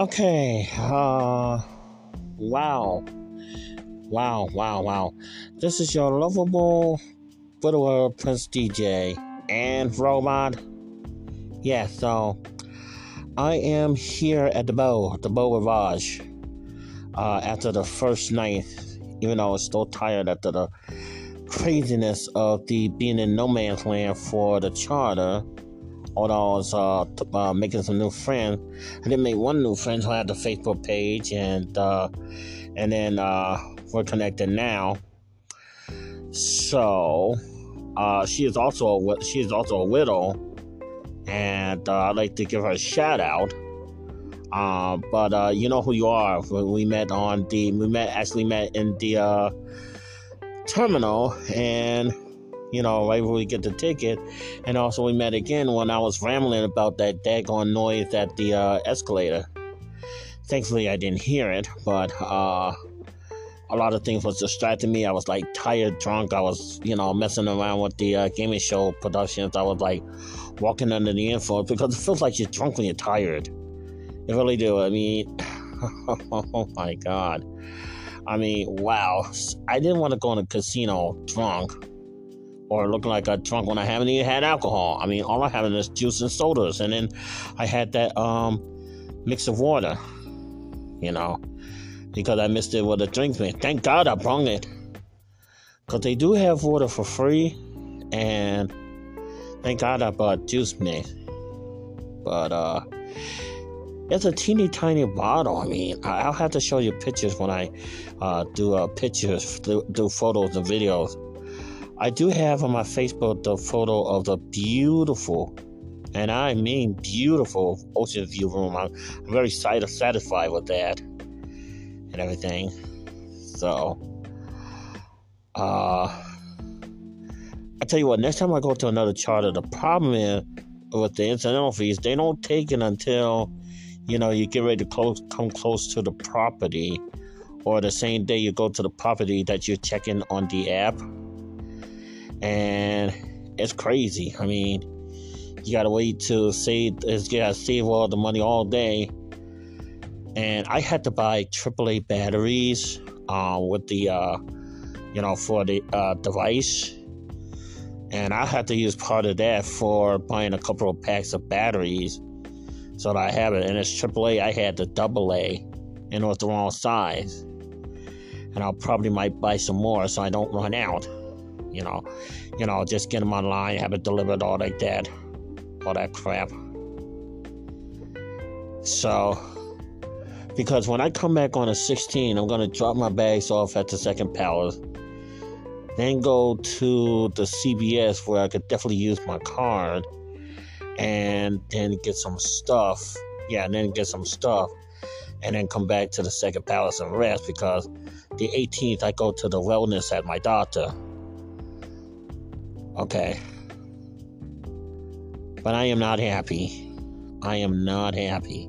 Okay. Uh, wow. Wow, wow, wow. This is your lovable widower Prince DJ and Robot. Yeah, so I am here at the Beau, the Beau Rivage, uh, after the first night, even though I was still tired after the craziness of the being in no man's land for the charter I was uh, t- uh, making some new friends. I did make one new friend who had the Facebook page, and uh, and then uh, we're connected now. So uh, she is also a, she is also a widow, and uh, I'd like to give her a shout out. But you know who you are. We met on the we met actually met in the terminal, and you know, right when we get the ticket. And also, we met again when I was rambling about that daggone noise at the uh, escalator. Thankfully, I didn't hear it, but uh, a lot of things was distracting me. I was like tired, drunk. I was, you know, messing around with the uh, gaming show productions. I was like walking under the influence because it feels like you're drunk when you're tired. It really do. I mean, oh my god. I mean, wow. I didn't want to go in a casino drunk or looking like a drunk when I haven't even had alcohol. I mean, all I have is juice and sodas, and then I had that um, mix of water, you know, because I missed it with a drink mix. Thank God I brought it, because they do have water for free, and thank God I bought juice mix. But uh, it's a teeny tiny bottle. I mean, I'll have to show you pictures when I uh, do uh, pictures, do, do photos and videos I do have on my Facebook the photo of the beautiful, and I mean beautiful, ocean view room. I'm, I'm very satisfied with that and everything. So, uh, I tell you what, next time I go to another charter, the problem is with the incidental fees, they don't take it until you know you get ready to close, come close to the property, or the same day you go to the property that you're checking on the app and it's crazy. I mean, you gotta wait to save. You gotta save all the money all day, and I had to buy AAA batteries uh, with the, uh, you know, for the uh, device, and I had to use part of that for buying a couple of packs of batteries, so that I have it. And it's AAA. I had the double A, and it was the wrong size, and I'll probably might buy some more so I don't run out you know, you know, just get them online, have it delivered, all like that, all that crap. So, because when I come back on a 16, I'm gonna drop my bags off at the second palace, then go to the CVS where I could definitely use my card, and then get some stuff. Yeah, and then get some stuff, and then come back to the second palace and rest because the 18th I go to the wellness at my doctor. Okay. But I am not happy. I am not happy.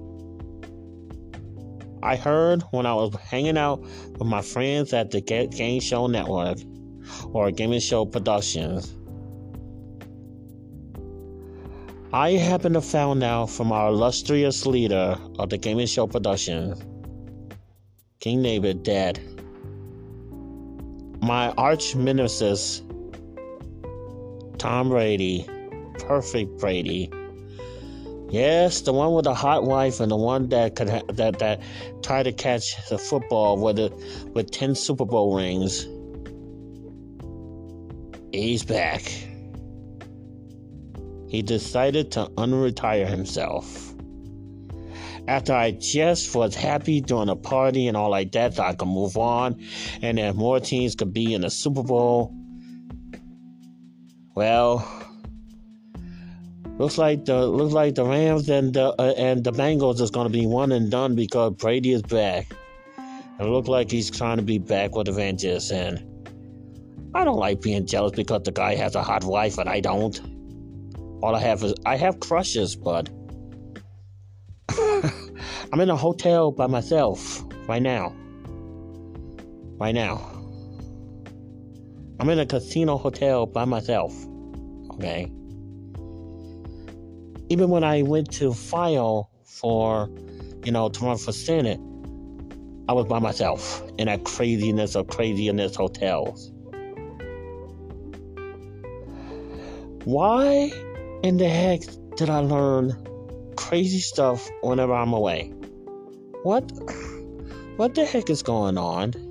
I heard when I was hanging out with my friends at the Game Show Network or Gaming Show Productions, I happened to found out from our illustrious leader of the Gaming Show Productions, King David, that my arch nemesis Tom Brady. Perfect Brady. Yes, the one with the hot wife and the one that could ha- that that tried to catch the football with a, with ten Super Bowl rings. He's back. He decided to unretire himself. After I just was happy during a party and all like that, so I could move on, and then more teams could be in the Super Bowl well, looks like the looks like the Rams and the uh, and the Bengals is going to be one and done because Brady is back. And it looks like he's trying to be back with the vengeance, and I don't like being jealous because the guy has a hot wife and I don't. All I have is I have crushes, but I'm in a hotel by myself right now. Right now. I'm in a casino hotel by myself. Okay. Even when I went to file for you know, to run for Senate, I was by myself in that craziness of craziness hotels. Why in the heck did I learn crazy stuff whenever I'm away? What what the heck is going on?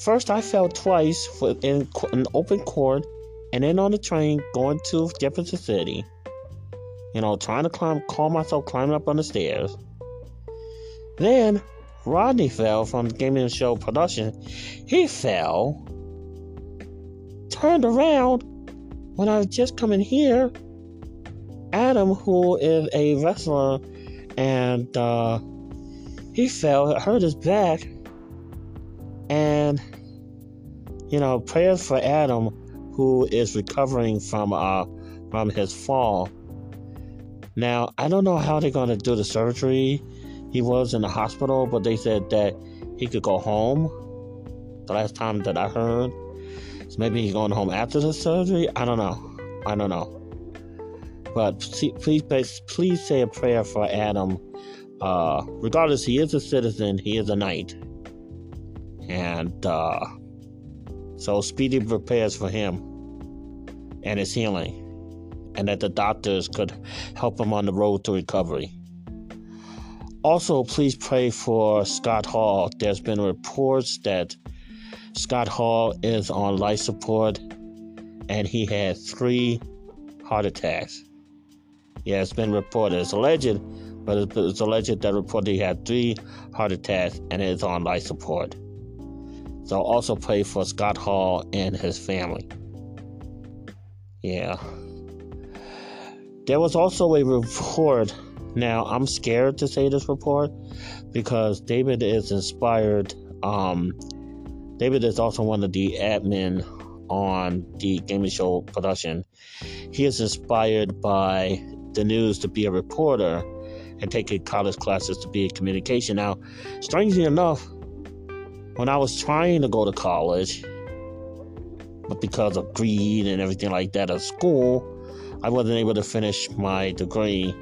First, I fell twice in an open court and then on the train going to Jefferson City. You know, trying to climb, call myself climbing up on the stairs. Then Rodney fell from the gaming show production. He fell, turned around when I was just coming here. Adam, who is a wrestler, and uh, he fell, hurt his back, and you know, prayers for Adam, who is recovering from uh, from his fall. Now, I don't know how they're going to do the surgery. He was in the hospital, but they said that he could go home. The last time that I heard, so maybe he's going home after the surgery. I don't know. I don't know. But please, please, please say a prayer for Adam. Uh, regardless, he is a citizen. He is a knight, and uh, so speedy repairs for him and his healing, and that the doctors could help him on the road to recovery. Also, please pray for Scott Hall. There's been reports that Scott Hall is on life support and he had three heart attacks. Yeah, it's been reported. It's alleged, but it's alleged that reported he had three heart attacks and is on life support. So also pray for Scott Hall and his family. Yeah. There was also a report now, I'm scared to say this report because David is inspired. Um, David is also one of the admin on the gaming show production. He is inspired by the news to be a reporter and taking college classes to be a communication. Now, strangely enough, when I was trying to go to college, but because of greed and everything like that at school, I wasn't able to finish my degree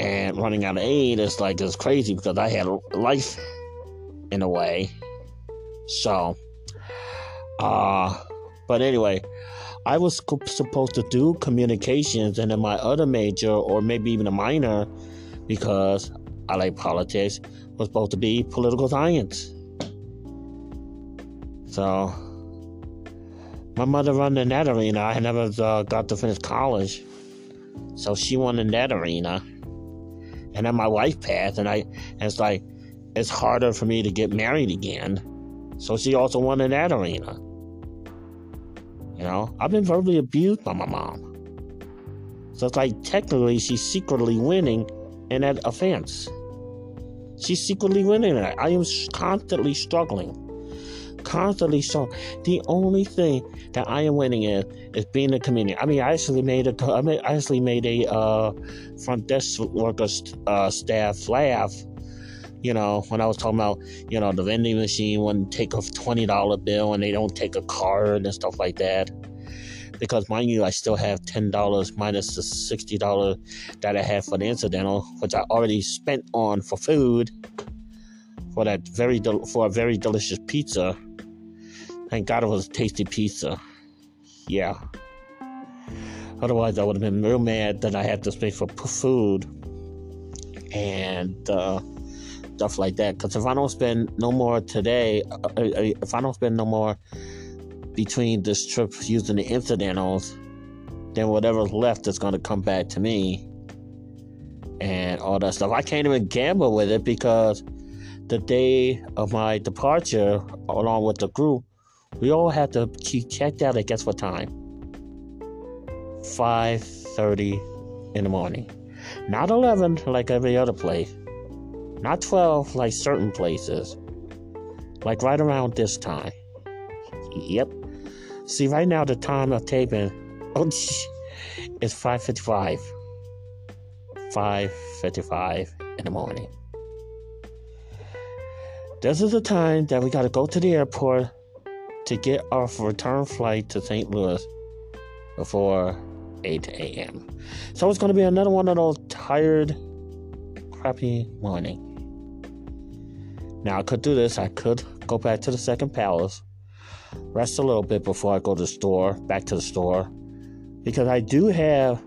and running out of aid is like it's crazy because I had life in a way. So, uh, but anyway, I was supposed to do communications and then my other major, or maybe even a minor, because I like politics, was supposed to be political science. So, my mother run in that arena. I never uh, got to finish college. So she won in that arena and then my life path, and I and it's like it's harder for me to get married again. So she also won in that arena. You know, I've been verbally abused by my mom. So it's like technically she's secretly winning in that offense. She's secretly winning it. I am constantly struggling constantly so the only thing that I am winning in is being a comedian. I mean, I actually made a, I, mean, I actually made a uh, front desk worker uh, staff laugh. You know, when I was talking about, you know, the vending machine wouldn't take a twenty dollar bill and they don't take a card and stuff like that. Because mind you, I still have ten dollars minus the sixty dollars that I have for the incidental, which I already spent on for food for that very del- for a very delicious pizza Thank God it was tasty pizza. Yeah. Otherwise, I would have been real mad that I had to pay for food and uh, stuff like that. Because if I don't spend no more today, uh, uh, uh, if I don't spend no more between this trip using the incidentals, then whatever's left is going to come back to me and all that stuff. I can't even gamble with it because the day of my departure, along with the group, we all have to keep checked out at guess what time? 5.30 in the morning. Not 11 like every other place. Not 12 like certain places. Like right around this time. Yep. See, right now the time of taping oh, is 5.55. 5.55 in the morning. This is the time that we gotta go to the airport to get our return flight to St. Louis before 8 a.m. So it's going to be another one of those tired crappy morning. Now I could do this. I could go back to the second palace, rest a little bit before I go to the store, back to the store, because I do have,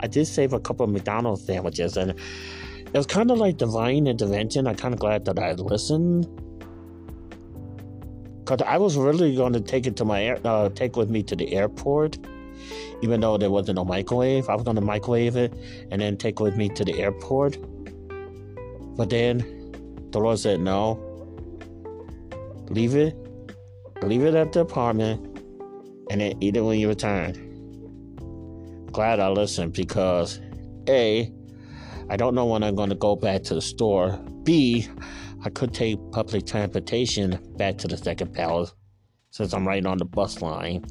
I did save a couple of McDonald's sandwiches, and it was kind of like divine intervention. I'm kind of glad that I listened, because I was really going to take it to my air, uh, take with me to the airport, even though there wasn't no microwave. I was going to microwave it and then take it with me to the airport, but then the Lord said no. Leave it leave it at the apartment, and then eat it when you return. Glad I listened because A, I don't know when I'm going to go back to the store. B, I could take public transportation back to the second palace since I'm right on the bus line.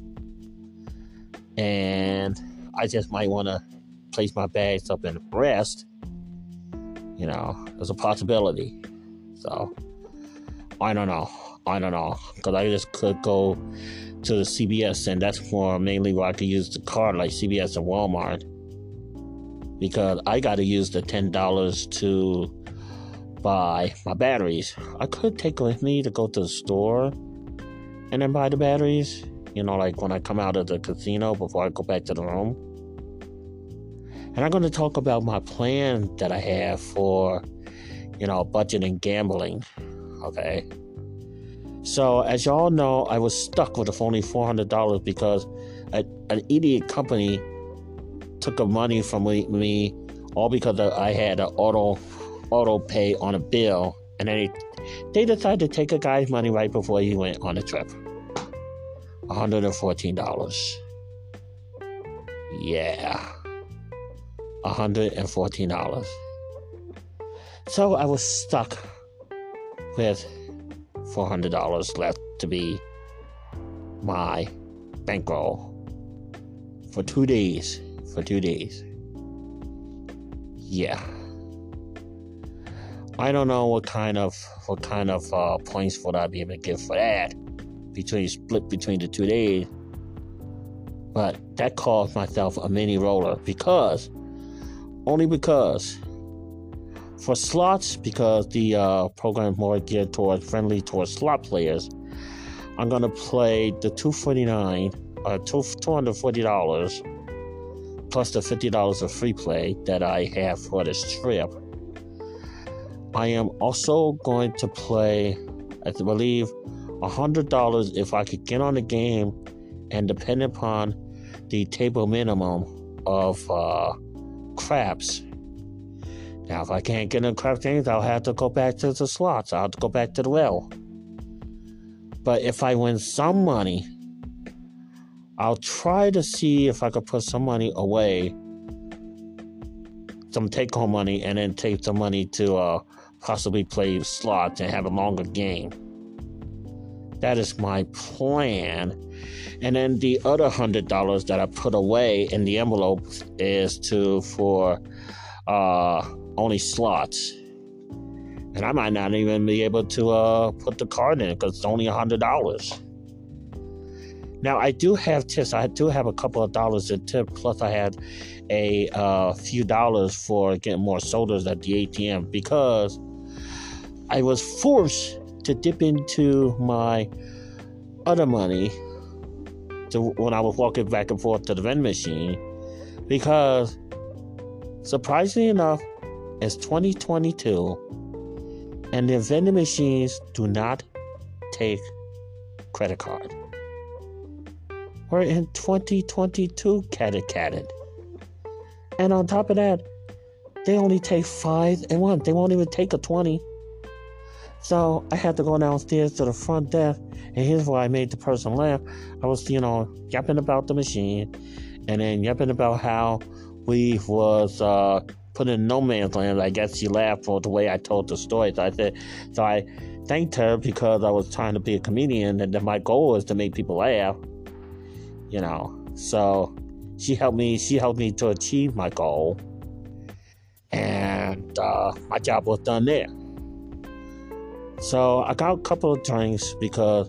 And I just might want to place my bags up and rest. You know, there's a possibility. So, I don't know. I don't know, because I just could go to the CVS, and that's more mainly where I could use the card, like CVS and Walmart, because I got to use the ten dollars to buy my batteries. I could take with me to go to the store and then buy the batteries. You know, like when I come out of the casino before I go back to the room. And I'm going to talk about my plan that I have for, you know, budgeting gambling. Okay. So, as y'all know, I was stuck with only $400 because a, an idiot company took the money from me, all because I had an auto auto pay on a bill, and then they, they decided to take a guy's money right before he went on a trip. $114. Yeah. $114. So I was stuck with $400 left to be my bankroll for two days. For two days. Yeah. I don't know what kind of what kind of uh, points would I be able to give for that between split between the two days. But that cost myself a mini roller because only because for slots, because the uh, program more geared towards friendly towards slot players, I'm gonna play the 249 uh, $240 plus the $50 of free play that I have for this trip. I am also going to play, I believe, $100 if I could get on the game and depend upon the table minimum of uh, craps now, if I can't get in craps games, I'll have to go back to the slots. I'll have to go back to the well. But if I win some money, I'll try to see if I could put some money away, some take home money, and then take some money to uh, possibly play slots and have a longer game. That is my plan. And then the other hundred dollars that I put away in the envelope is to for uh only slots. And I might not even be able to uh, put the card in because it's only hundred dollars. Now I do have tips. I do have a couple of dollars in tip. Plus, I had a uh, few dollars for getting more sodas at the ATM because I was forced to dip into my other money to when I was walking back and forth to the vending machine because surprisingly enough, it's 2022 and the vending machines do not take credit card. We're in 2022 catted catted. And on top of that, they only take five and one. They won't even take a 20. So I had to go downstairs to the front desk, and here's why I made the person laugh. I was, you know, yapping about the machine, and then yapping about how we was uh, put in no man's land. I guess she laughed for the way I told the story. So I said, so I thanked her because I was trying to be a comedian, and my goal was to make people laugh. You know, so she helped me. She helped me to achieve my goal, and uh, my job was done there. So I got a couple of drinks because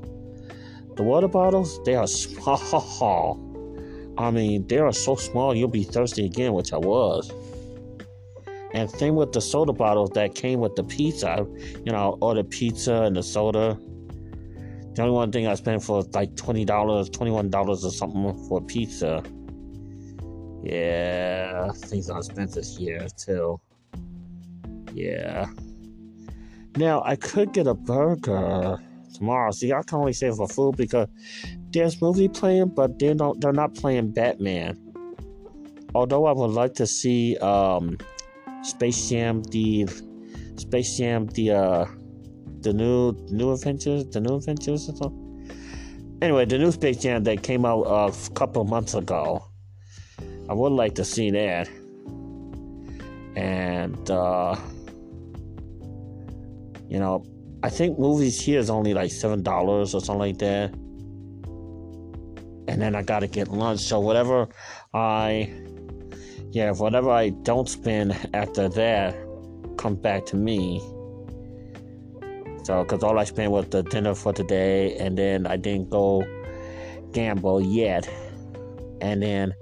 the water bottles they are small. I mean, they are so small you'll be thirsty again, which I was. And same with the soda bottles that came with the pizza. You know, or the pizza and the soda. The only one thing I spent for like twenty dollars, twenty one dollars or something for pizza. Yeah, things are expensive this year too. Yeah. Now I could get a burger tomorrow. See, I can only save for food because there's movie playing, but they don't. They're not playing Batman. Although I would like to see um, Space Jam, the Space Jam, the uh, the new new Adventures, the new Adventures or something. Anyway, the new Space Jam that came out a couple months ago. I would like to see that. And uh, you know, I think movies here is only like seven dollars or something like that. And then I gotta get lunch. So whatever I yeah, whatever I don't spend after that comes back to me. So, because all I spent was the dinner for today, and then I didn't go gamble yet. And then,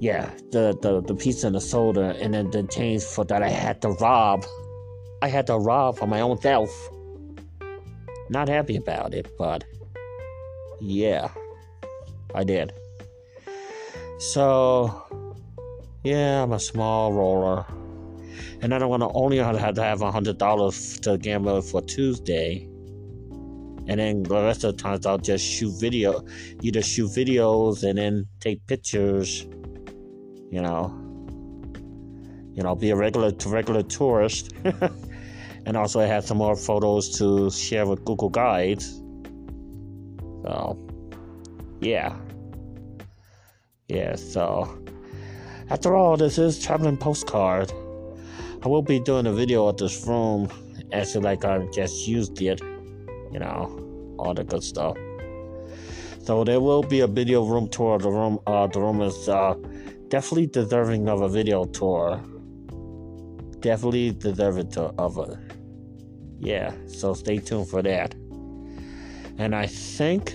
yeah, the, the, the pizza and the soda, and then the change for that I had to rob I had to rob for my own self. Not happy about it, but yeah, I did. So, yeah, I'm a small roller. And I don't want to only have to have a hundred dollars to gamble for Tuesday. And then the rest of the times I'll just shoot video, either shoot videos and then take pictures. You know, you know, be a regular regular tourist. and also I have some more photos to share with Google Guides. So, yeah. Yeah, so after all, this is traveling postcard. I will be doing a video of this room as like I just used it, you know, all the good stuff. So there will be a video room tour. The room, uh, the room is uh, definitely deserving of a video tour definitely deserve it to, of a yeah so stay tuned for that. And i think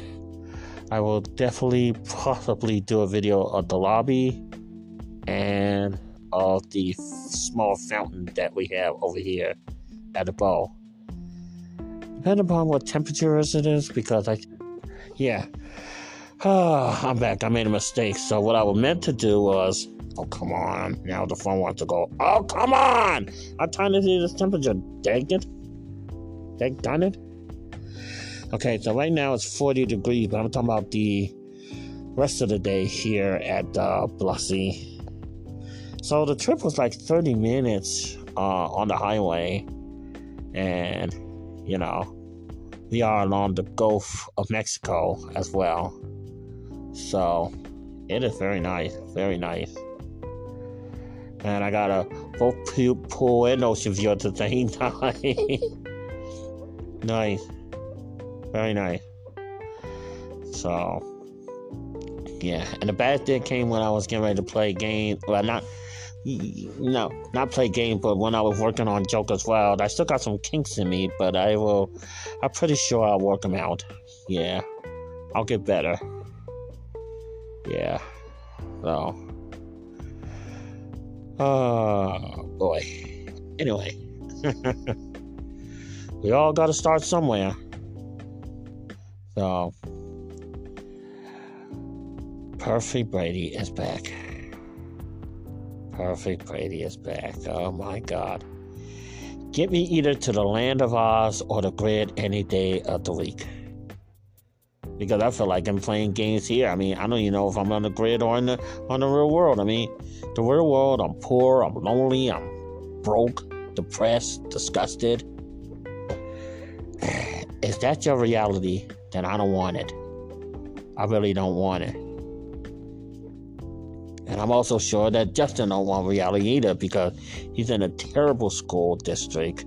i will definitely possibly do a video of the lobby and of the small fountain that we have over here at the Beau depending upon what temperature it is because i yeah i'm back i made a mistake so what i was meant to do was Oh, come on. Now the phone wants to go. Oh, come on! I'm trying to see this temperature. Dang it. Dang done it. Okay, so right now it's 40 degrees, but I'm talking about the rest of the day here at uh, Biloxi. So the trip was like 30 minutes uh, on the highway. And, you know, we are along the Gulf of Mexico as well. So it is very nice, very nice and I got a both pool and ocean view at the same time. nice, very nice. So, yeah, and the bad thing came when I was getting ready to play game. Well, not no, not play game, but when I was working on Joker's Wild, I still got some kinks in me, but I will. I'm pretty sure I'll work them out. Yeah, I'll get better. Yeah, so. Oh ah, boy. Anyway, we all got to start somewhere. So, Perfect Brady is back. Perfect Brady is back. Oh my God. Get me either to the land of Oz or the grid any day of the week because I feel like I'm playing games here. I mean, I don't even know if I'm on the grid or in the on the real world. I mean, the real world, I'm poor, I'm lonely, I'm broke, depressed, disgusted. Is that your reality? Then I don't want it. I really don't want it. And I'm also sure that Justin don't want reality either because he's in a terrible school district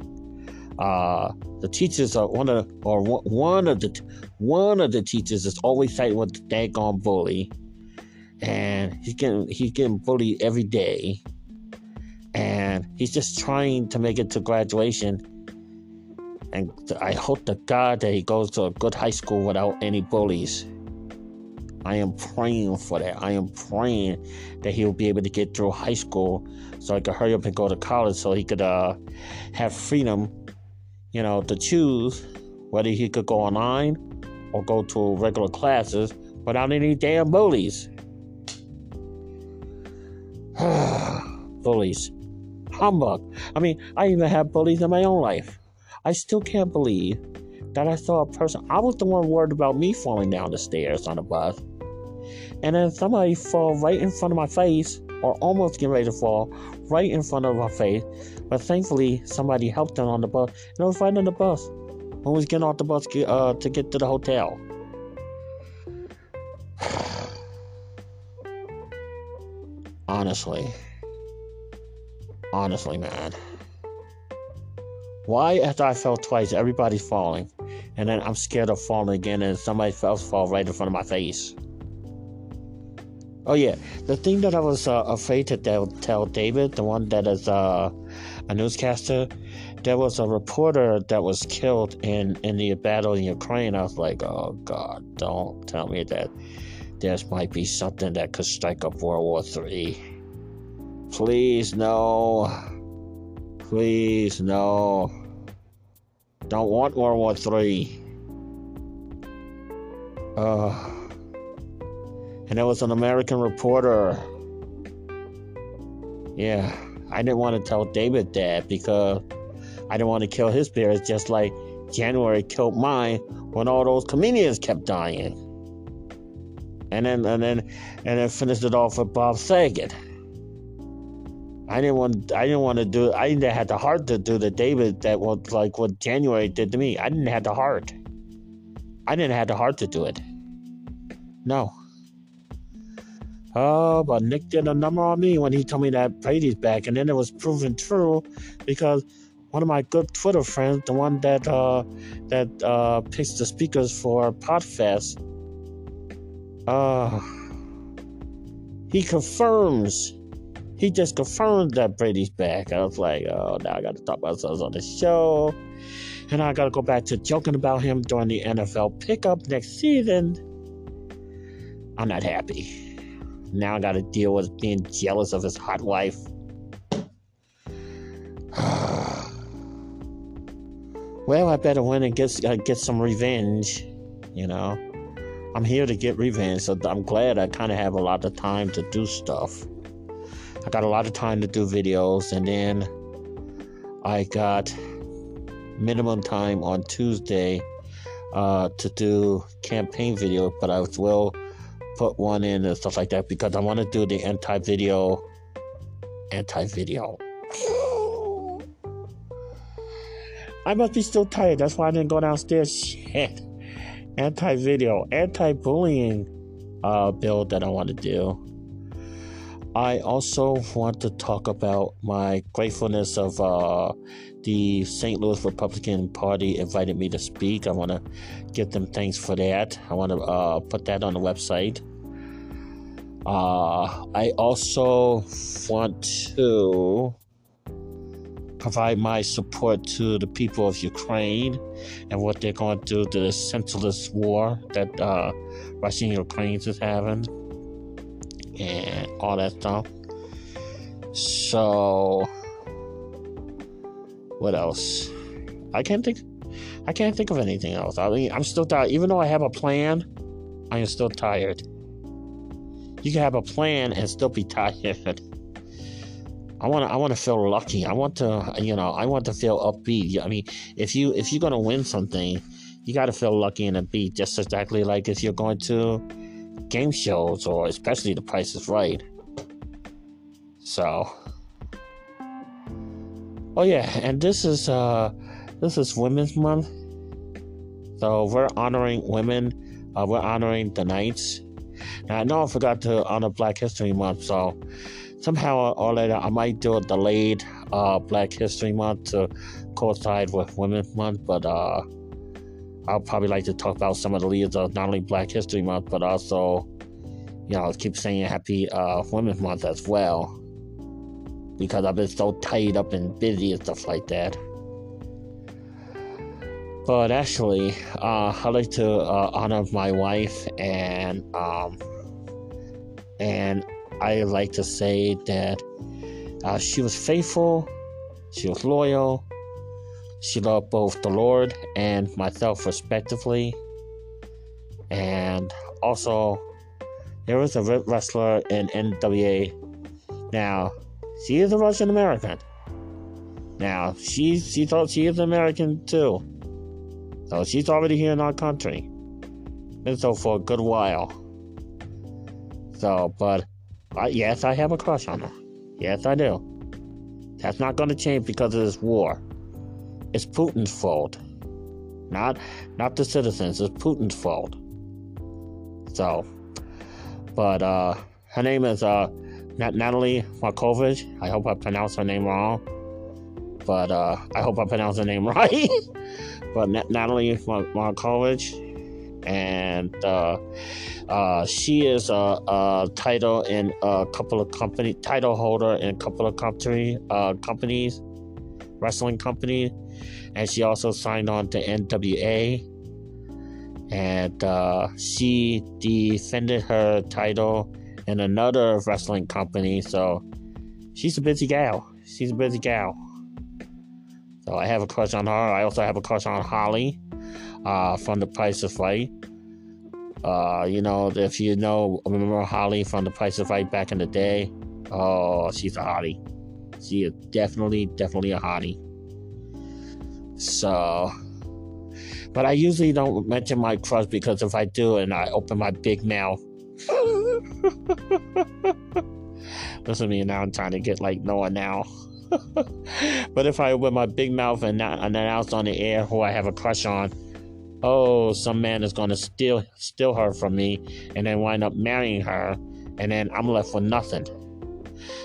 uh, the teachers are one of or one of the one of the teachers is always fighting with the daggone bully, and he's getting he's getting bullied every day, and he's just trying to make it to graduation. And I hope to God that he goes to a good high school without any bullies. I am praying for that. I am praying that he'll be able to get through high school so I could hurry up and go to college so he could uh, have freedom, you know, to choose whether he could go online or go to regular classes without any damn bullies. bullies. Humbug. I mean, I even have bullies in my own life. I still can't believe that I saw a person. I was the one worried about me falling down the stairs on the bus. And then somebody fall right in front of my face, or almost get ready to fall right in front of my face. But thankfully, somebody helped them on the bus, and I was right on the bus. When was getting off the bus uh, to get to the hotel. Honestly. Honestly, man. Why, after I fell twice, everybody's falling, and then I'm scared of falling again, and somebody else fall right in front of my face? Oh yeah, the thing that I was uh, afraid to tell, tell David, the one that is uh, a newscaster, there was a reporter that was killed in in the battle in Ukraine. I was like, oh God, don't tell me that there might be something that could strike up World War Three. Please no. Please no. Don't want World War Three. Uh, and it was an American reporter. Yeah, I didn't want to tell David that because I didn't want to kill his spirits just like January killed mine when all those comedians kept dying. And then and then and then finished it off with Bob Saget. I didn't want I didn't want to do I didn't have the heart to do the David that was like what January did to me. I didn't have the heart. I didn't have the heart to do it. No. Oh, but Nick did a number on me when he told me that Brady's back, and then it was proven true because one of my good Twitter friends, the one that uh, that uh, picks the speakers for Podfest, uh, he confirms he just confirmed that Brady's back. I was like, oh, now I got to talk about ourselves on the show. And I got to go back to joking about him during the NFL pickup next season. I'm not happy. Now I got to deal with being jealous of his hot wife. well, I better win and get, uh, get some revenge, you know. I'm here to get revenge, so I'm glad I kind of have a lot of time to do stuff. I got a lot of time to do videos, and then I got minimum time on Tuesday uh, to do campaign video, but I will put one in and stuff like that because I want to do the anti video. Anti video. I must be still tired. That's why I didn't go downstairs. Shit. Anti video, anti bullying uh, build that I want to do. I also want to talk about my gratefulness of uh, the St. Louis Republican Party invited me to speak. I want to give them thanks for that. I want to uh, put that on the website. Uh, I also want to provide my support to the people of Ukraine and what they're going through the senseless war that uh, Russia and Ukraine is having and all that stuff. So, what else? I can't think. I can't think of anything else. I mean, I'm still tired. Even though I have a plan, I am still tired. You can have a plan and still be tired. I want to. I want to feel lucky. I want to. You know. I want to feel upbeat. I mean, if you if you're gonna win something, you got to feel lucky and upbeat. Just exactly like if you're going to game shows or especially The Price is Right. So, oh yeah, and this is uh, this is Women's Month, so we're honoring women. Uh, we're honoring the knights. Now I know I forgot to honor Black History Month, so somehow or later I might do a delayed uh, Black History Month to coincide with Women's Month, but uh, I'll probably like to talk about some of the leaders of not only Black History Month, but also, you know, I keep saying Happy uh, Women's Month as well. Because I've been so tied up and busy and stuff like that. But actually, uh, I'd like to uh, honor my wife and um, and I like to say that uh, she was faithful, she was loyal, she loved both the Lord and myself respectively. And also, there was a wrestler in NWA. Now, she is a Russian American. Now, she she thought she is an American too. So she's already here in our country. Been so for a good while. So, but uh, yes, I have a crush on her. Yes, I do. That's not going to change because of this war. It's Putin's fault. Not not the citizens, it's Putin's fault. So, but uh, her name is uh, Natalie Markovich. I hope I pronounced her name wrong, but uh, I hope I pronounced her name right. but Natalie Markovich, and uh, uh, she is a, a, title in a couple of company title holder in a couple of company uh, companies, wrestling company, and she also signed on to NWA. And uh, she defended her title in another wrestling company, so she's a busy gal. She's a busy gal. So I have a crush on her. I also have a crush on Holly uh, from The Price is Right. Uh, you know, if you know, remember Holly from The Price is Right back in the day? Oh, she's a hottie. She is definitely, definitely a hottie. So, but I usually don't mention my crush because if I do and I open my big mouth, listen to me now. I'm trying to get like Noah now. but if I open my big mouth and, and announce on the air who I have a crush on, oh, some man is going to steal steal her from me and then wind up marrying her, and then I'm left with nothing.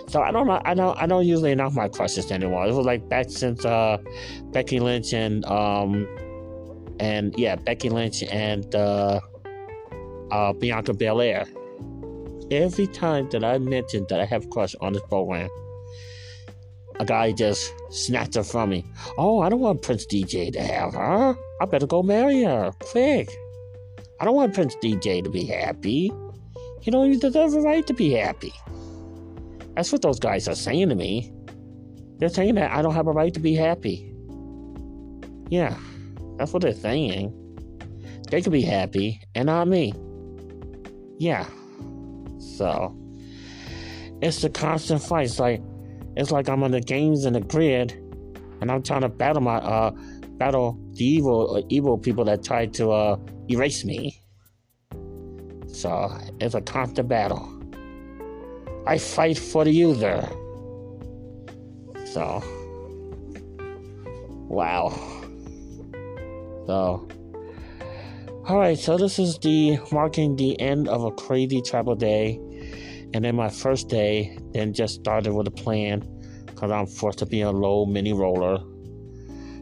So I don't know. I don't. I don't usually announce my crushes anymore. It was like back since uh, Becky Lynch and um, and yeah, Becky Lynch and uh, uh, Bianca Belair. Every time that I mentioned that I have a crush on this program, a guy just snatched her from me. Oh, I don't want Prince DJ to have her. I better go marry her, quick. I don't want Prince DJ to be happy. You don't even deserve a right to be happy. That's what those guys are saying to me. They're saying that I don't have a right to be happy. Yeah, that's what they're saying. They could be happy, and not me. Yeah. So, it's the constant fight. It's like, it's like I'm on the games in the grid, and I'm trying to battle my uh battle the evil uh, evil people that try to uh erase me. So it's a constant battle. I fight for you there. So, wow. So, alright, so this is the marking the end of a crazy travel day. And then my first day, then just started with a plan because I'm forced to be a low mini roller.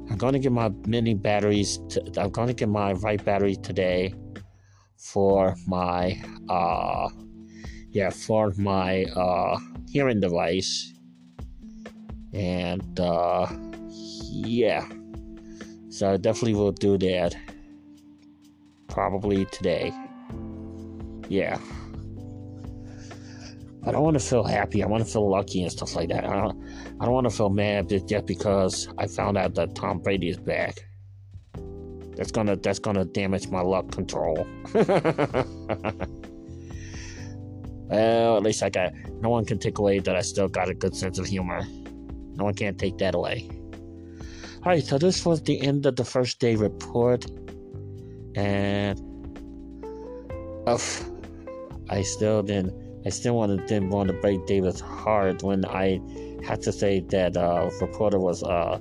I'm going to get my mini batteries, to, I'm going to get my right battery today for my uh, yeah, for my uh, hearing device. And uh, yeah, so I definitely will do that probably today. Yeah. I don't want to feel happy. I want to feel lucky and stuff like that. I don't, I don't want to feel mad just because I found out that Tom Brady is back. That's gonna that's gonna damage my luck control. Well, at least I got. No one can take away that I still got a good sense of humor. No one can take that away. Alright, so this was the end of the first day report. And. Oof. I still didn't. I still wanted, didn't want to break David's heart when I had to say that uh, reporter was uh,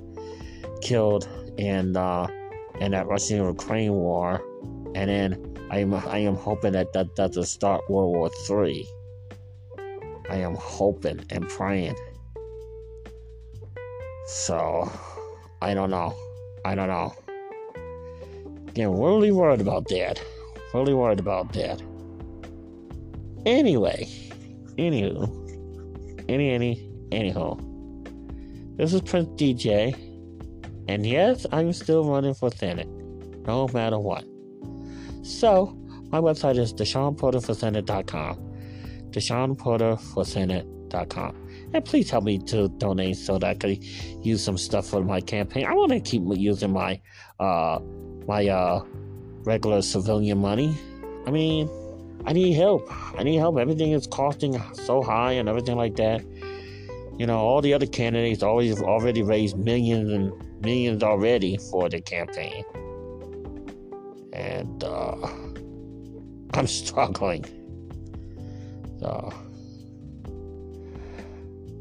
killed in uh, in that Russian Ukraine war, and then I am I am hoping that that doesn't start World War Three. I am hoping and praying. So, I don't know. I don't know. Getting really worried about that. Really worried about that. Anyway, anywho, any, any, anyhow. This is Prince DJ, and yes, I'm still running for Senate. no matter what. So, my website is DeshaunPorterForSenate.com. DeshaunPorterForSenate.com. And please help me to donate so that I could use some stuff for my campaign. I want to keep using my uh my uh regular civilian money. I mean, I need help. I need help. Everything is costing so high and everything like that. You know, all the other candidates always already raised millions and millions already for the campaign. And uh I'm struggling. So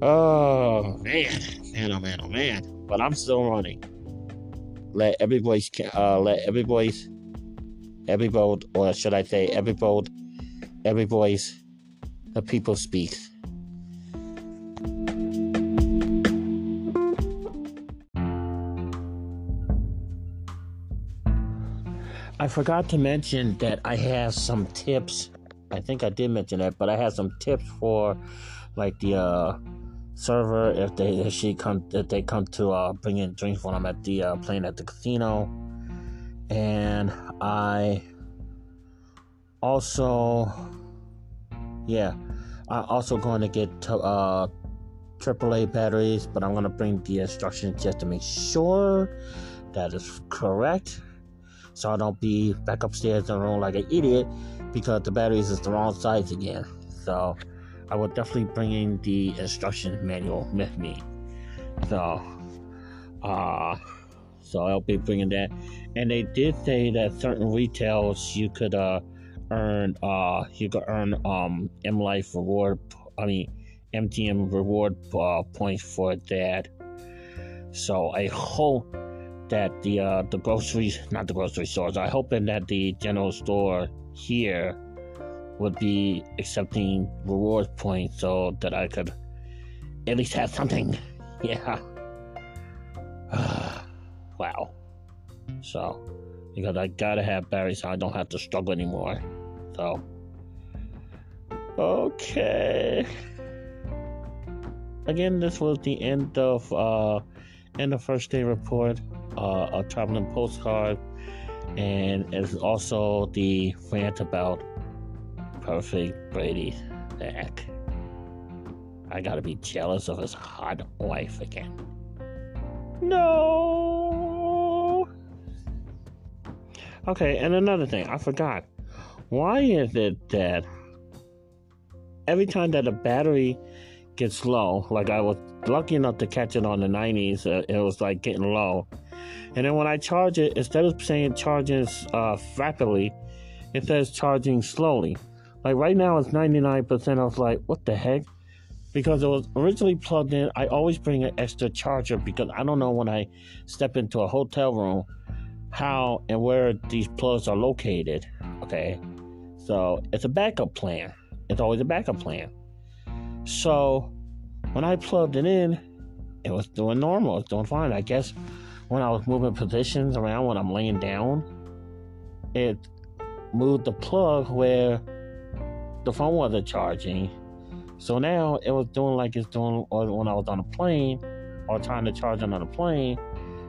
Oh man, man, oh man, oh man. But I'm still running. Let every voice, uh, let every voice, every vote, or should I say, every vote, every voice, the people speaks. I forgot to mention that I have some tips. I think I did mention that, but I have some tips for like the uh server if they if she come if they come to uh, bring in drinks when I'm at the uh, playing at the casino, and I also yeah I'm also going to get to, uh AAA batteries, but I'm gonna bring the instructions just to make sure that is correct, so I don't be back upstairs in the room like an idiot because the batteries is the wrong size again. So I will definitely bring in the instruction manual with me. So, uh, so I'll be bringing that. And they did say that certain retails you could uh earn uh you could earn um M Life reward. I mean MGM reward uh, points for that. So I hope that the uh, the groceries, not the grocery stores, I hope that the general store here would be accepting reward points so that I could at least have something. Yeah. wow. So, because I gotta have Barry so I don't have to struggle anymore. So, okay. Again, this was the end of uh, end of first day report, uh, a traveling postcard, and it's also the rant about perfect Brady back. I gotta be jealous of his hot wife again. No. Okay, and another thing, I forgot. Why is it that every time that a battery gets low, like I was lucky enough to catch it on the 90s, uh, it was like getting low. And then when I charge it, instead of saying charging uh, rapidly, it says charging slowly. Like right now, it's 99%. I was like, what the heck? Because it was originally plugged in. I always bring an extra charger because I don't know when I step into a hotel room how and where these plugs are located. Okay. So it's a backup plan. It's always a backup plan. So when I plugged it in, it was doing normal. It's doing fine. I guess when I was moving positions around when I'm laying down, it moved the plug where the phone wasn't charging. So now it was doing like it's doing when I was on a plane or trying to charge on a plane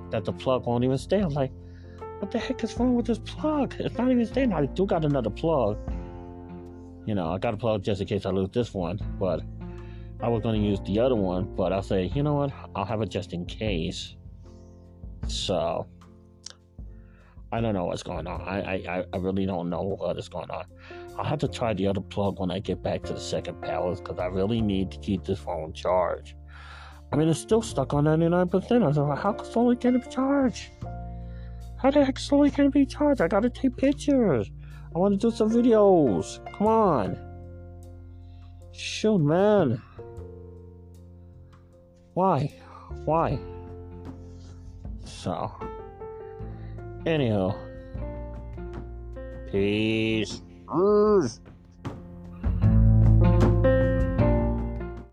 that the plug won't even stay. I'm like, what the heck is wrong with this plug? It's not even staying. I do got another plug. You know, I got a plug just in case I lose this one, but I was going to use the other one, but I'll say, you know what? I'll have it just in case. So, I don't know what's going on. I, I, I really don't know what is going on. I'll have to try the other plug when I get back to the second palace because I really need to keep this phone charged. I mean, it's still stuck on 99%. I was like, how slowly can it be charged? How the heck slowly can it be charged? I gotta take pictures. I want to do some videos. Come on. Shoot, man. Why? Why? So, anyhow, peace.